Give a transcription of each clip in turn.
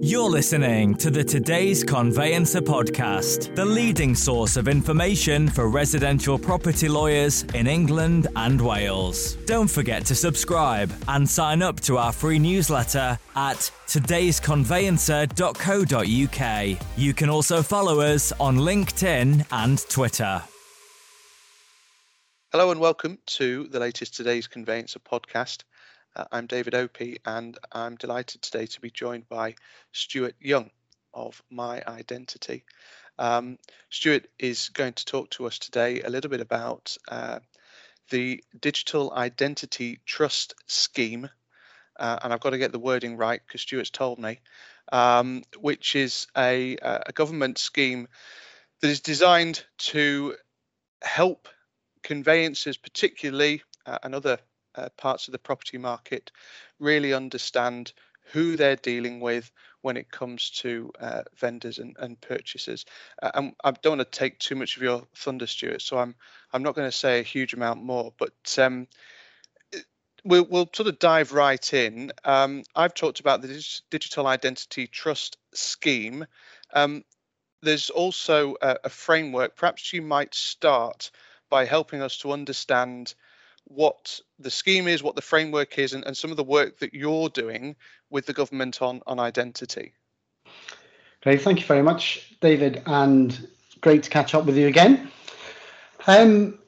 You're listening to the Today's Conveyancer podcast, the leading source of information for residential property lawyers in England and Wales. Don't forget to subscribe and sign up to our free newsletter at today'sconveyancer.co.uk. You can also follow us on LinkedIn and Twitter. Hello and welcome to the latest Today's Conveyancer podcast. Uh, I'm David Opie, and I'm delighted today to be joined by Stuart Young of My Identity. Um, Stuart is going to talk to us today a little bit about uh, the Digital Identity Trust Scheme, uh, and I've got to get the wording right because Stuart's told me, um, which is a, a government scheme that is designed to help conveyancers, particularly, uh, and other uh, parts of the property market really understand who they're dealing with when it comes to uh, vendors and, and purchasers. Uh, and I don't want to take too much of your thunder, Stuart, so I'm I'm not going to say a huge amount more, but um, we'll, we'll sort of dive right in. Um, I've talked about the digital identity trust scheme. Um, there's also a, a framework. Perhaps you might start by helping us to understand what the scheme is, what the framework is, and, and some of the work that you're doing with the government on, on identity. Great, thank you very much, David, and great to catch up with you again. Um,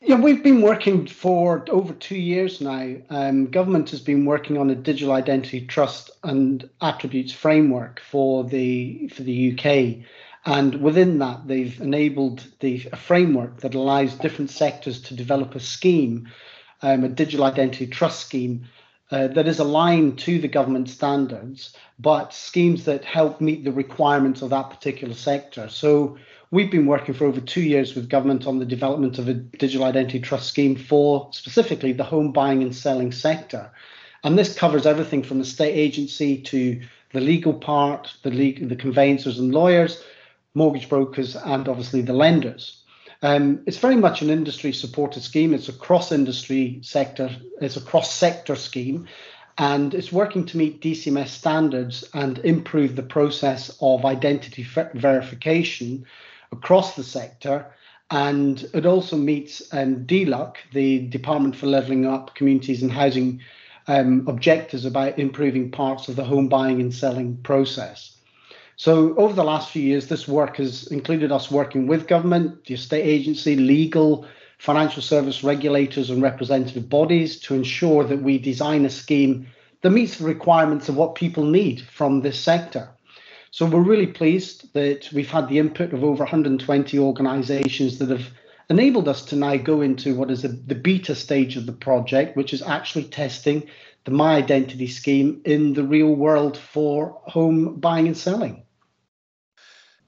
yeah, we've been working for over two years now. Um, government has been working on a digital identity trust and attributes framework for the for the UK, and within that, they've enabled the a framework that allows different sectors to develop a scheme um, a digital identity trust scheme uh, that is aligned to the government standards, but schemes that help meet the requirements of that particular sector. So we've been working for over two years with government on the development of a digital identity trust scheme for specifically the home buying and selling sector. And this covers everything from the state agency to the legal part, the the conveyancers and lawyers, mortgage brokers, and obviously the lenders. Um, it's very much an industry supported scheme. It's a cross industry sector, it's a cross sector scheme, and it's working to meet DCMS standards and improve the process of identity verification across the sector. And it also meets um, DLUC, the Department for Levelling Up Communities and Housing um, objectives about improving parts of the home buying and selling process. So over the last few years, this work has included us working with government, the estate agency, legal, financial service regulators, and representative bodies to ensure that we design a scheme that meets the requirements of what people need from this sector. So we're really pleased that we've had the input of over 120 organisations that have enabled us to now go into what is the, the beta stage of the project, which is actually testing the My Identity scheme in the real world for home buying and selling.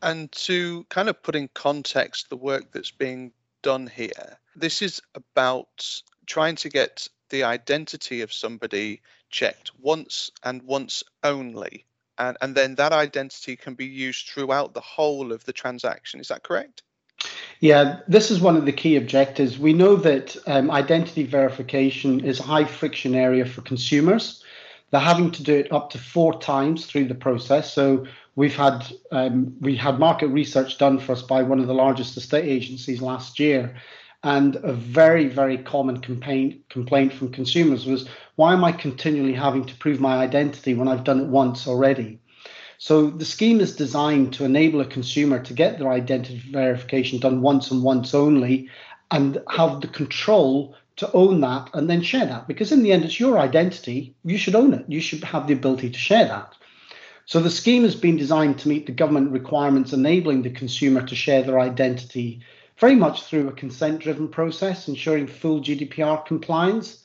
And to kind of put in context the work that's being done here, this is about trying to get the identity of somebody checked once and once only. And, and then that identity can be used throughout the whole of the transaction. Is that correct? Yeah, this is one of the key objectives. We know that um, identity verification is a high friction area for consumers. They're having to do it up to four times through the process. So we've had um, we had market research done for us by one of the largest estate agencies last year, and a very very common complaint complaint from consumers was why am I continually having to prove my identity when I've done it once already? So the scheme is designed to enable a consumer to get their identity verification done once and once only, and have the control to own that and then share that. Because in the end it's your identity. You should own it. You should have the ability to share that so the scheme has been designed to meet the government requirements enabling the consumer to share their identity very much through a consent driven process, ensuring full GDPR compliance.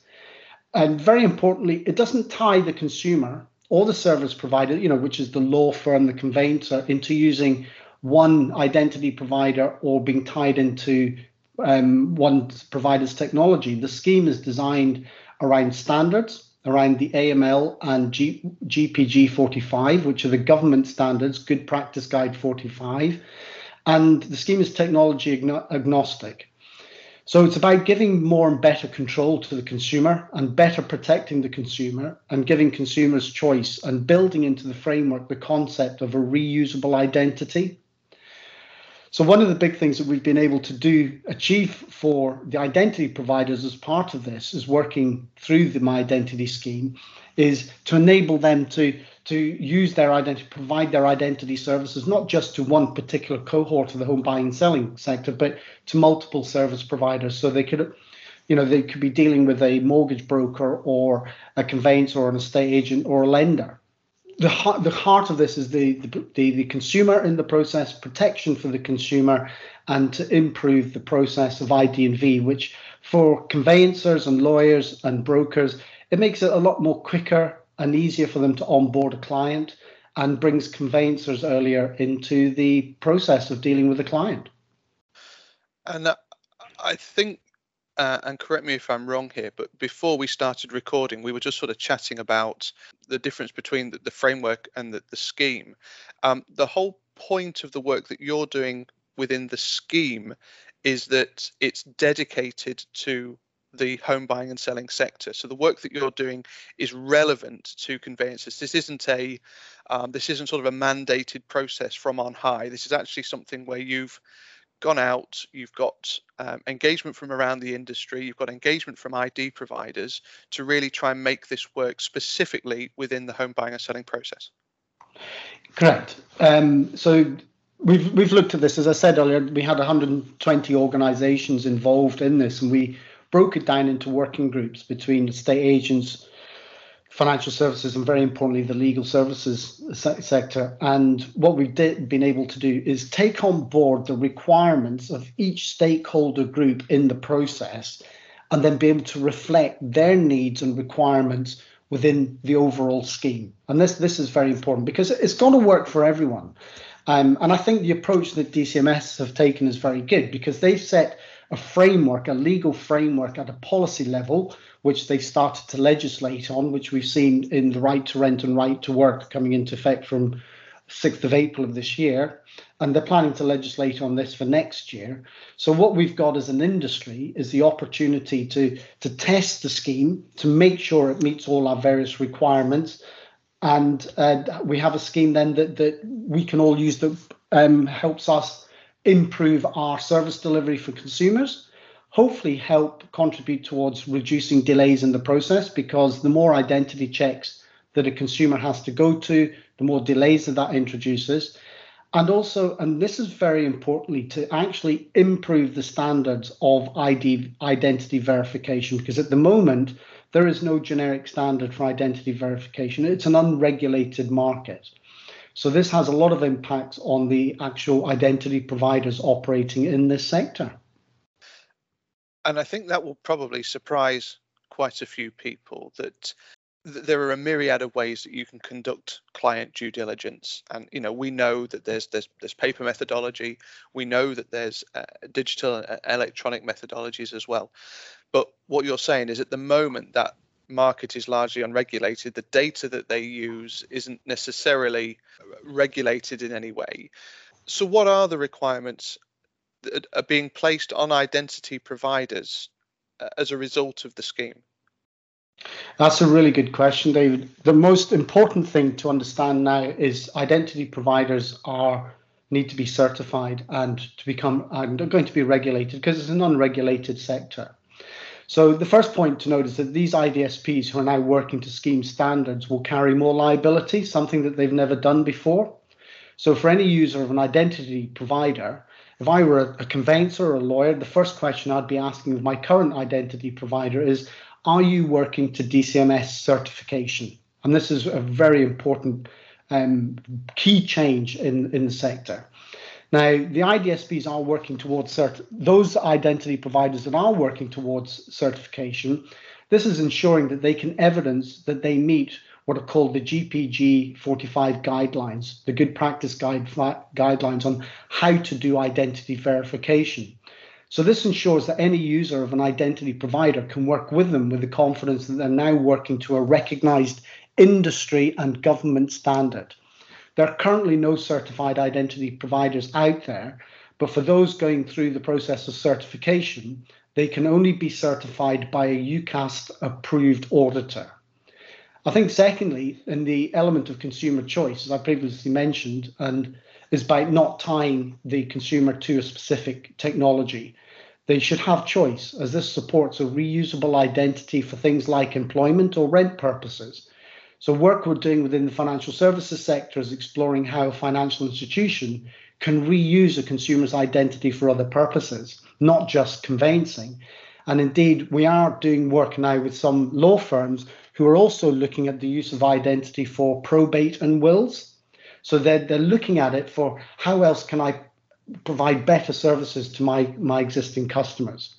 And very importantly, it doesn't tie the consumer or the service provider, you know, which is the law firm, the conveyancer, into using one identity provider or being tied into um, one provider's technology. The scheme is designed around standards around the AML and G, GPG 45, which are the government standards, Good Practice Guide 45. And the scheme is technology agnostic. So it's about giving more and better control to the consumer and better protecting the consumer and giving consumers choice and building into the framework the concept of a reusable identity. So one of the big things that we've been able to do achieve for the identity providers as part of this is working through the My Identity scheme is to enable them to to use their identity, provide their identity services, not just to one particular cohort of the home buying and selling sector, but to multiple service providers. So they could, you know, they could be dealing with a mortgage broker or a conveyancer or an estate agent or a lender. The heart, the heart of this is the, the, the, the consumer in the process, protection for the consumer, and to improve the process of ID and V, which for conveyancers and lawyers and brokers, it makes it a lot more quicker and easier for them to onboard a client and brings conveyancers earlier into the process of dealing with the client. And I think, uh, and correct me if I'm wrong here, but before we started recording, we were just sort of chatting about the difference between the, the framework and the, the scheme. Um, the whole point of the work that you're doing within the scheme is that it's dedicated to the home buying and selling sector. So the work that you're doing is relevant to conveyancers. This isn't a um, this isn't sort of a mandated process from on high. This is actually something where you've gone out, you've got um, engagement from around the industry, you've got engagement from ID providers to really try and make this work specifically within the home buying and selling process. Correct. Um, so we've we've looked at this as I said earlier. We had 120 organisations involved in this, and we broke it down into working groups between estate agents, financial services, and very importantly, the legal services se- sector. And what we've did, been able to do is take on board the requirements of each stakeholder group in the process and then be able to reflect their needs and requirements within the overall scheme. And this this is very important because it's going to work for everyone. Um, and I think the approach that DCMS have taken is very good because they've set a framework, a legal framework at a policy level, which they started to legislate on, which we've seen in the right to rent and right to work coming into effect from 6th of April of this year. And they're planning to legislate on this for next year. So what we've got as an industry is the opportunity to, to test the scheme, to make sure it meets all our various requirements. And uh, we have a scheme then that, that we can all use that um, helps us improve our service delivery for consumers, hopefully help contribute towards reducing delays in the process because the more identity checks that a consumer has to go to, the more delays that that introduces. And also, and this is very importantly, to actually improve the standards of ID identity verification because at the moment there is no generic standard for identity verification. It's an unregulated market. So this has a lot of impacts on the actual identity providers operating in this sector. And I think that will probably surprise quite a few people that there are a myriad of ways that you can conduct client due diligence. And you know we know that there's there's, there's paper methodology. We know that there's uh, digital and electronic methodologies as well. But what you're saying is at the moment that market is largely unregulated, the data that they use isn't necessarily regulated in any way. So, what are the requirements that are being placed on identity providers uh, as a result of the scheme? That's a really good question, David. The most important thing to understand now is identity providers are need to be certified and to become and are going to be regulated because it's an unregulated sector. So the first point to note is that these IDSPs who are now working to scheme standards will carry more liability, something that they've never done before. So for any user of an identity provider, if I were a, a conveyancer or a lawyer, the first question I'd be asking of my current identity provider is, are you working to DCMS certification? And this is a very important um, key change in, in the sector. Now, the IDSPs are working towards cert- those identity providers that are working towards certification. This is ensuring that they can evidence that they meet what are called the GPG 45 guidelines, the good practice guide, guidelines on how to do identity verification. So this ensures that any user of an identity provider can work with them with the confidence that they're now working to a recognized industry and government standard. There are currently no certified identity providers out there, but for those going through the process of certification, they can only be certified by a UKAS approved auditor. I think, secondly, in the element of consumer choice, as I previously mentioned, and is by not tying the consumer to a specific technology. They should have choice, as this supports a reusable identity for things like employment or rent purposes. So, work we're doing within the financial services sector is exploring how a financial institution can reuse a consumer's identity for other purposes, not just conveyancing. And indeed, we are doing work now with some law firms who are also looking at the use of identity for probate and wills. So they're, they're looking at it for how else can I provide better services to my, my existing customers.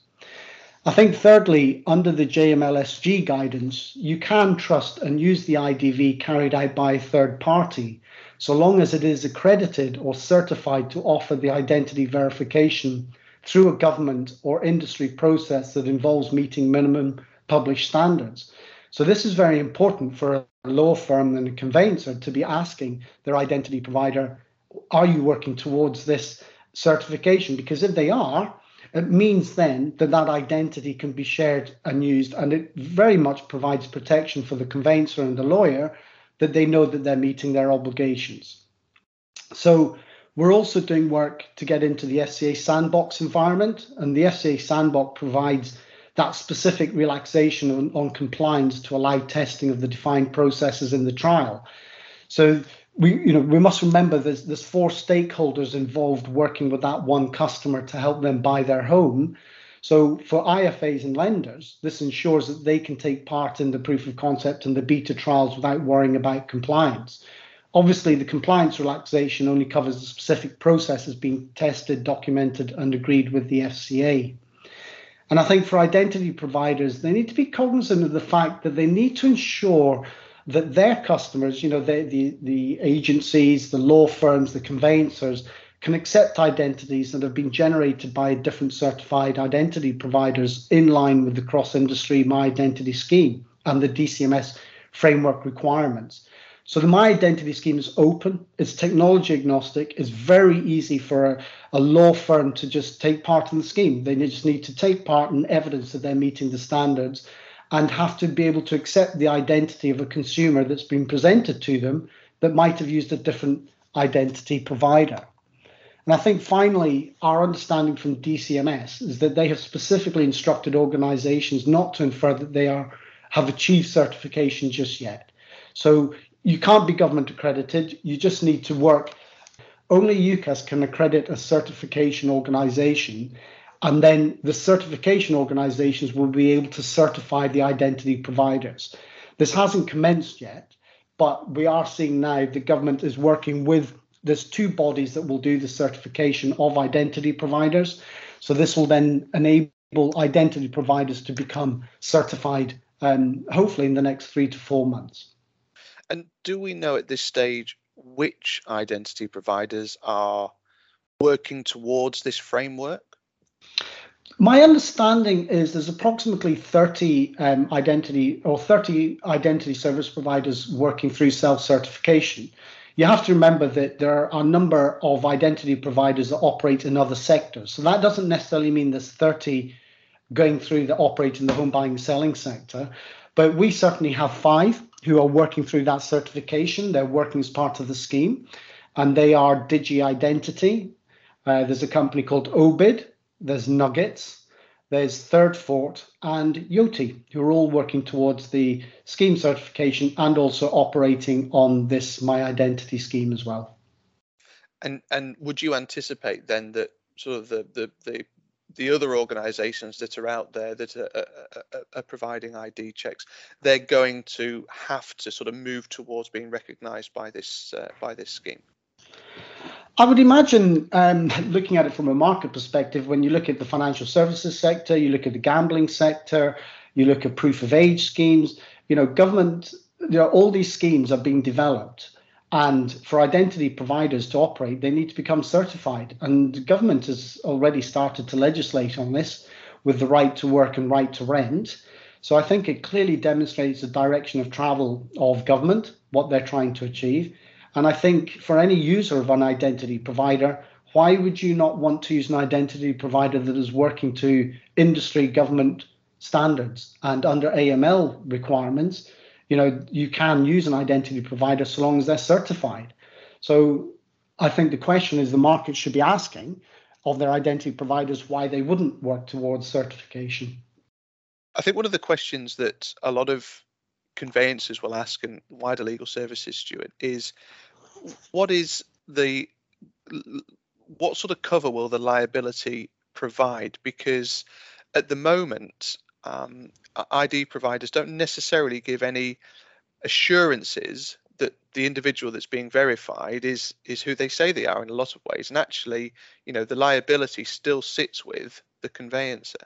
I think, thirdly, under the JMLSG guidance, you can trust and use the IDV carried out by a third party, so long as it is accredited or certified to offer the identity verification through a government or industry process that involves meeting minimum published standards. So this is very important for a law firm and a conveyancer to be asking their identity provider, are you working towards this certification? Because if they are, it means then that that identity can be shared and used, and it very much provides protection for the conveyancer and the lawyer that they know that they're meeting their obligations. So we're also doing work to get into the FCA sandbox environment, and the FCA sandbox provides that specific relaxation on, on compliance to allow testing of the defined processes in the trial. So we, you know, we must remember there's there's four stakeholders involved working with that one customer to help them buy their home. So for IFAs and lenders, this ensures that they can take part in the proof of concept and the beta trials without worrying about compliance. Obviously, the compliance relaxation only covers the specific processes being tested, documented, and agreed with the FCA. And I think for identity providers, they need to be cognizant of the fact that they need to ensure that their customers, you know, the, the, the agencies, the law firms, the conveyancers, can accept identities that have been generated by different certified identity providers in line with the cross industry My Identity scheme and the DCMS framework requirements. So the My Identity scheme is open, it's technology agnostic, it's very easy for a, a, law firm to just take part in the scheme. They just need to take part in evidence that they're meeting the standards and have to be able to accept the identity of a consumer that's been presented to them that might have used a different identity provider. And I think finally, our understanding from DCMS is that they have specifically instructed organizations not to infer that they are have achieved certification just yet. So you can't be government accredited. You just need to work. Only UKAS can accredit a certification organization, and then the certification organizations will be able to certify the identity providers. This hasn't commenced yet, but we are seeing now the government is working with there's two bodies that will do the certification of identity providers. So this will then enable identity providers to become certified, um, hopefully in the next three to four months. And do we know at this stage which identity providers are working towards this framework? My understanding is there's approximately 30 um, identity or 30 identity service providers working through self certification. You have to remember that there are a number of identity providers that operate in other sectors. So that doesn't necessarily mean there's 30 going through that operate in the home buying and selling sector, but we certainly have five who are working through that certification. They're working as part of the scheme, and they are Digidentity. Uh, there's a company called Obid. There's Nuggets. There's Thirdfort and Yoti, who are all working towards the scheme certification and also operating on this My Identity scheme as well. And and would you anticipate then that sort of the the, the the other organisations that are out there that are, are, are, providing ID checks, they're going to have to sort of move towards being recognised by this uh, by this scheme. I would imagine, um, looking at it from a market perspective, when you look at the financial services sector, you look at the gambling sector, you look at proof of age schemes. You know, government, you know, all these schemes are being developed and for identity providers to operate, they need to become certified. And government has already started to legislate on this with the right to work and right to rent. So I think it clearly demonstrates the direction of travel of government, what they're trying to achieve. And I think for any user of an identity provider, why would you not want to use an identity provider that is working to industry government standards and under AML requirements? You know, you can use an identity provider so long as they're certified. So I think the question is the market should be asking of their identity providers why they wouldn't work towards certification. I think one of the questions that a lot of conveyancers will ask and wider legal services, Stuart, is what is the what sort of cover will the liability provide? Because at the moment, um, ID providers don't necessarily give any assurances that the individual that's being verified is is who they say they are in a lot of ways and actually you know the liability still sits with the conveyancer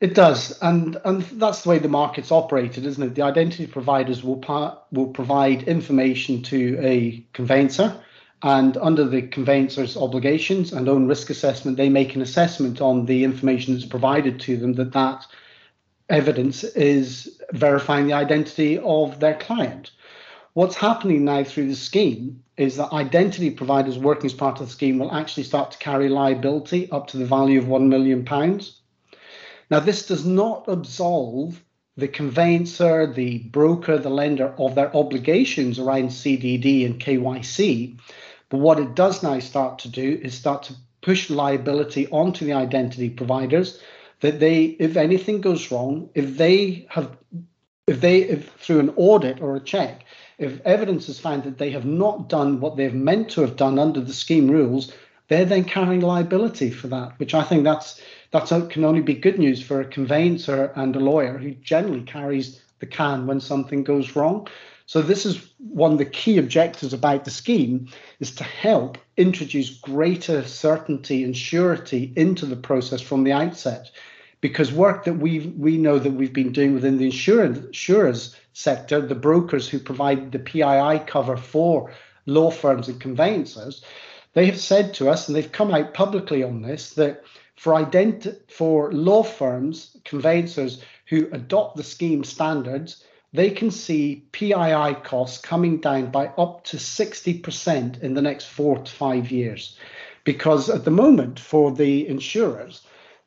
it does and and that's the way the market's operated isn't it the identity providers will pa- will provide information to a conveyancer and under the conveyancer's obligations and own risk assessment they make an assessment on the information that's provided to them that that evidence is verifying the identity of their client What's happening now through the scheme is that identity providers working as part of the scheme will actually start to carry liability up to the value of £1 million. Now, this does not absolve the conveyancer, the broker, the lender of their obligations around CDD and KYC. But what it does now start to do is start to push liability onto the identity providers that they, if anything goes wrong, if they have, if they, if through an audit or a check, if evidence is found that they have not done what they've meant to have done under the scheme rules, they're then carrying liability for that, which I think that's that's can only be good news for a conveyancer and a lawyer who generally carries the can when something goes wrong. So this is one of the key objectives about the scheme is to help introduce greater certainty and surety into the process from the outset. Because work that we we know that we've been doing within the insurance insurers sector, the brokers who provide the PII cover for law firms and conveyancers, they have said to us, and they've come out publicly on this, that for for law firms, conveyancers who adopt the scheme standards, they can see PII costs coming down by up to 60% in the next four to five years. Because at the moment, for the insurers,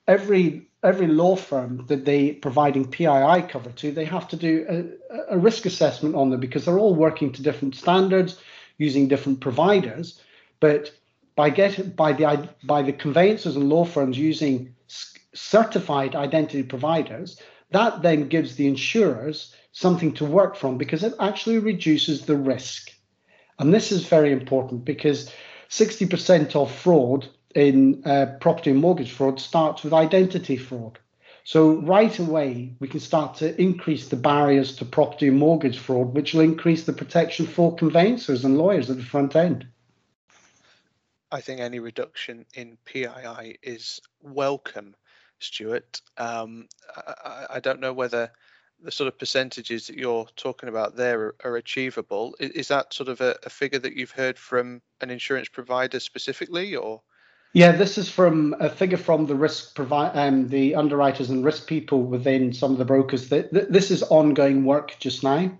every every law firm that they providing PII cover to, they have to do a, a, risk assessment on them because they're all working to different standards, using different providers. But by by the by the conveyancers and law firms using certified identity providers, that then gives the insurers something to work from because it actually reduces the risk. And this is very important because 60% of fraud in uh, property and mortgage fraud starts with identity fraud. So right away, we can start to increase the barriers to property and mortgage fraud, which will increase the protection for conveyancers and lawyers at the front end. I think any reduction in PII is welcome, Stuart. Um, I, I, don't know whether the sort of percentages that you're talking about there are, are achievable. Is, is, that sort of a, a, figure that you've heard from an insurance provider specifically, or? Yeah, this is from a figure from the risk provide um, the underwriters and risk people within some of the brokers. That this is ongoing work just now.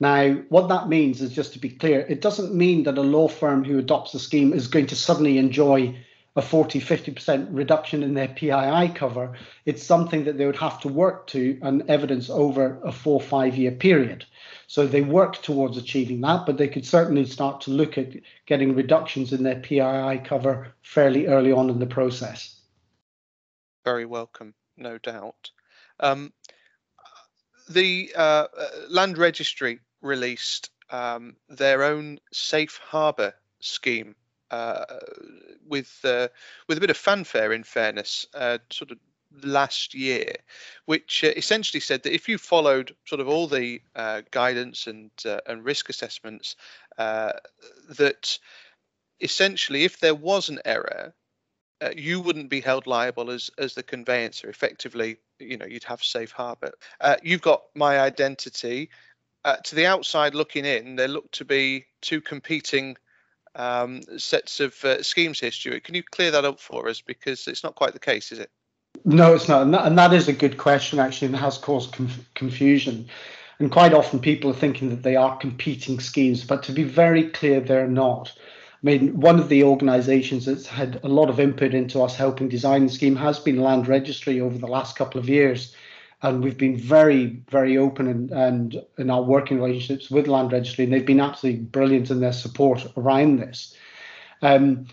Now, what that means is just to be clear, it doesn't mean that a law firm who adopts the scheme is going to suddenly enjoy a 40, 50% reduction in their PII cover. It's something that they would have to work to and evidence over a four, five year period. So they work towards achieving that, but they could certainly start to look at getting reductions in their PII cover fairly early on in the process. Very welcome, no doubt. Um, the uh, uh Land Registry released um, their own safe harbour scheme uh, with uh, with a bit of fanfare, in fairness, uh, sort of last year, which uh, essentially said that if you followed sort of all the guidance and and risk assessments, that essentially if there was an error, uh, you wouldn't be held liable as as the conveyancer. Effectively, you know, you'd have safe harbour. Uh, you've got my identity. to the outside looking in, there look to be two competing um, sets of schemes here, Stuart. Can you clear that up for us? Because it's not quite the case, is it? No, it's not, and that, and that is a good question actually, and has caused conf- confusion. And quite often people are thinking that they are competing schemes, but to be very clear, they're not. Mean, one of the organisations that's had a lot of input into us helping design the scheme has been Land Registry over the last couple of years. And we've been very, very open and, and in our working relationships with Land Registry, and they've been absolutely brilliant in their support around this. Um,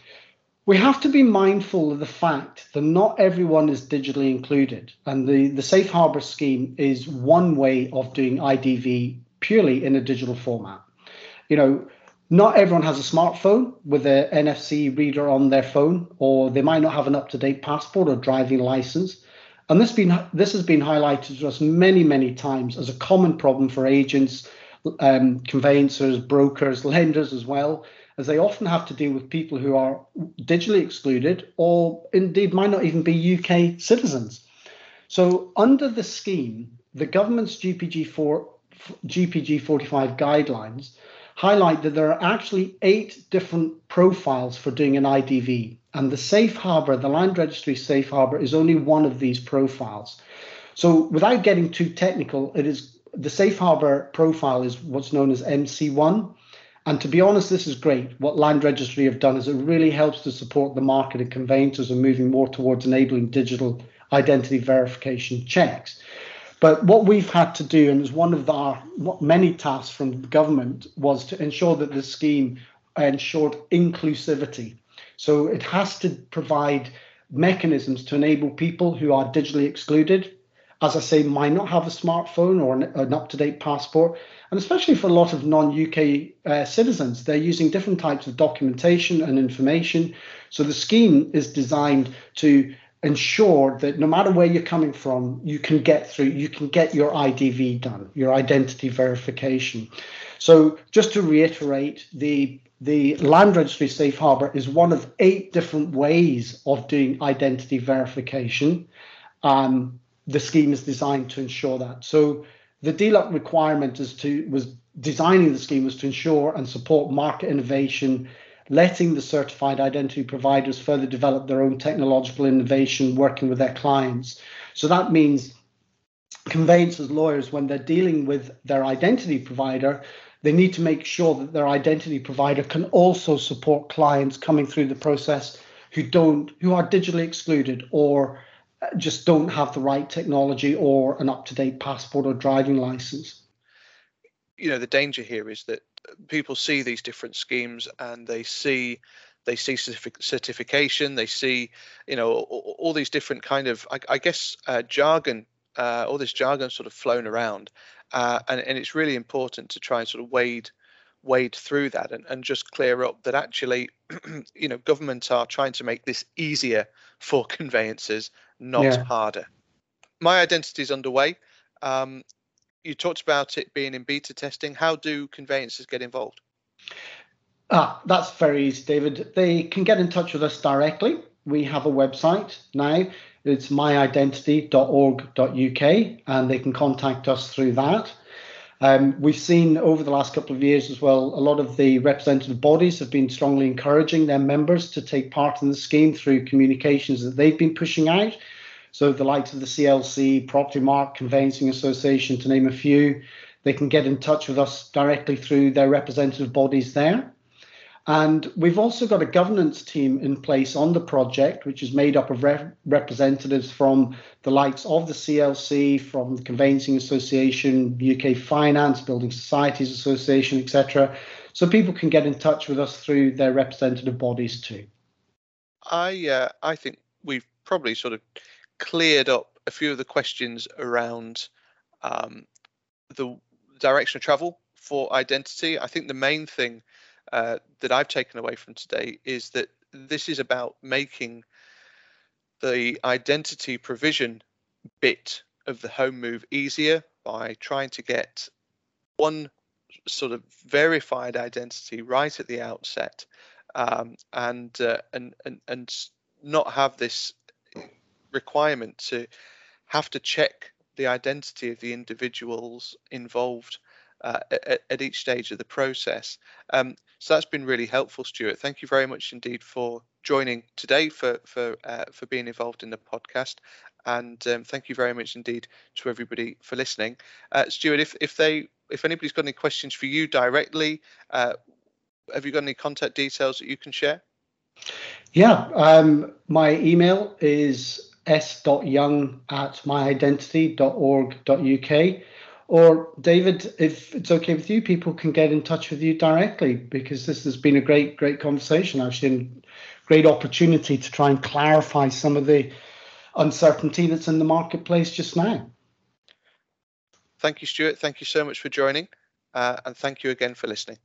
we have to be mindful of the fact that not everyone is digitally included, and the, the Safe Harbour scheme is one way of doing IDV purely in a digital format. You know, not everyone has a smartphone with an NFC reader on their phone, or they might not have an up-to-date passport or driving license. And this been this has been highlighted to us many, many times as a common problem for agents, um, conveyancers, brokers, lenders as well as they often have to deal with people who are digitally excluded or indeed might not even be UK citizens. So, under the scheme, the government's GPG, 4, GPG 45 guidelines highlight that there are actually eight different profiles for doing an IDV. And the safe harbor, the land registry safe harbor, is only one of these profiles. So, without getting too technical, it is the safe harbor profile is what's known as MC1. And to be honest, this is great. What Land Registry have done is it really helps to support the market of conveyancers and moving more towards enabling digital identity verification checks. But what we've had to do, and as one of our many tasks from the government, was to ensure that the scheme ensured inclusivity. So it has to provide mechanisms to enable people who are digitally excluded, as I say, might not have a smartphone or an, an up to date passport, and especially for a lot of non-UK uh, citizens, they're using different types of documentation and information. So the scheme is designed to ensure that no matter where you're coming from, you can get through, you can get your IDV done, your identity verification. So just to reiterate, the the land registry safe harbor is one of eight different ways of doing identity verification. Um, the scheme is designed to ensure that. So the DLUHC requirement is to was designing the scheme was to ensure and support market innovation, letting the certified identity providers further develop their own technological innovation, working with their clients. So that means conveyancers, lawyers, when they're dealing with their identity provider, they need to make sure that their identity provider can also support clients coming through the process who don't who are digitally excluded or uh, just don't have the right technology or an up to date passport or driving license. You know, the danger here is that people see these different schemes and they see they see certification they see you know all, all these different kind of i, I guess uh, jargon uh, all this jargon sort of flown around uh, and, and it's really important to try and sort of wade wade through that and, and just clear up that actually you know governments are trying to make this easier for conveyances not yeah. harder. My identity is underway. Um, you talked about it being in beta testing. How do conveyancers get involved? Ah, that's very easy, David. They can get in touch with us directly. We have a website now. It's myidentity.org.uk, and they can contact us through that. Um, we've seen over the last couple of years as well, a lot of the representative bodies have been strongly encouraging their members to take part in the scheme through communications that they've been pushing out. So the likes of the CLC, Propertymark Conveyancing Association, to name a few, they can get in touch with us directly through their representative bodies there. And we've also got a governance team in place on the project, which is made up of re- representatives from the likes of the CLC, from the Conveyancing Association, UK Finance, Building Societies Association, etc. So people can get in touch with us through their representative bodies too. I uh, I think we've probably sort of cleared up a few of the questions around um, the direction of travel for identity. I think the main thing uh, that I've taken away from today is that this is about making the identity provision bit of the home move easier by trying to get one sort of verified identity right at the outset um, and, uh, and and and not have this requirement to have to check the identity of the individuals involved uh, at, at, each stage of the process. Um, so that's been really helpful, Stuart. Thank you very much indeed for joining today, for for uh, for being involved in the podcast, and um, thank you very much indeed to everybody for listening. Uh, Stuart, if if they if anybody's got any questions for you directly, uh, have you got any contact details that you can share? Yeah, um, my email is s.young at myidentity.org.uk. Or, David, if it's okay with you, people can get in touch with you directly because this has been a great, great conversation, actually, and great opportunity to try and clarify some of the uncertainty that's in the marketplace just now. Thank you, Stuart. Thank you so much for joining. Uh, and thank you again for listening.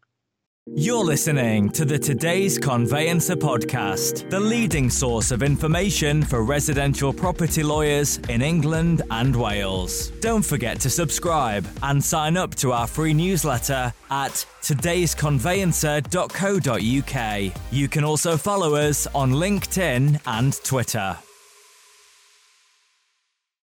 You're listening to the Today's Conveyancer podcast, the leading source of information for residential property lawyers in England and Wales. Don't forget to subscribe and sign up to our free newsletter at today'sconveyancer.co.uk. You can also follow us on LinkedIn and Twitter.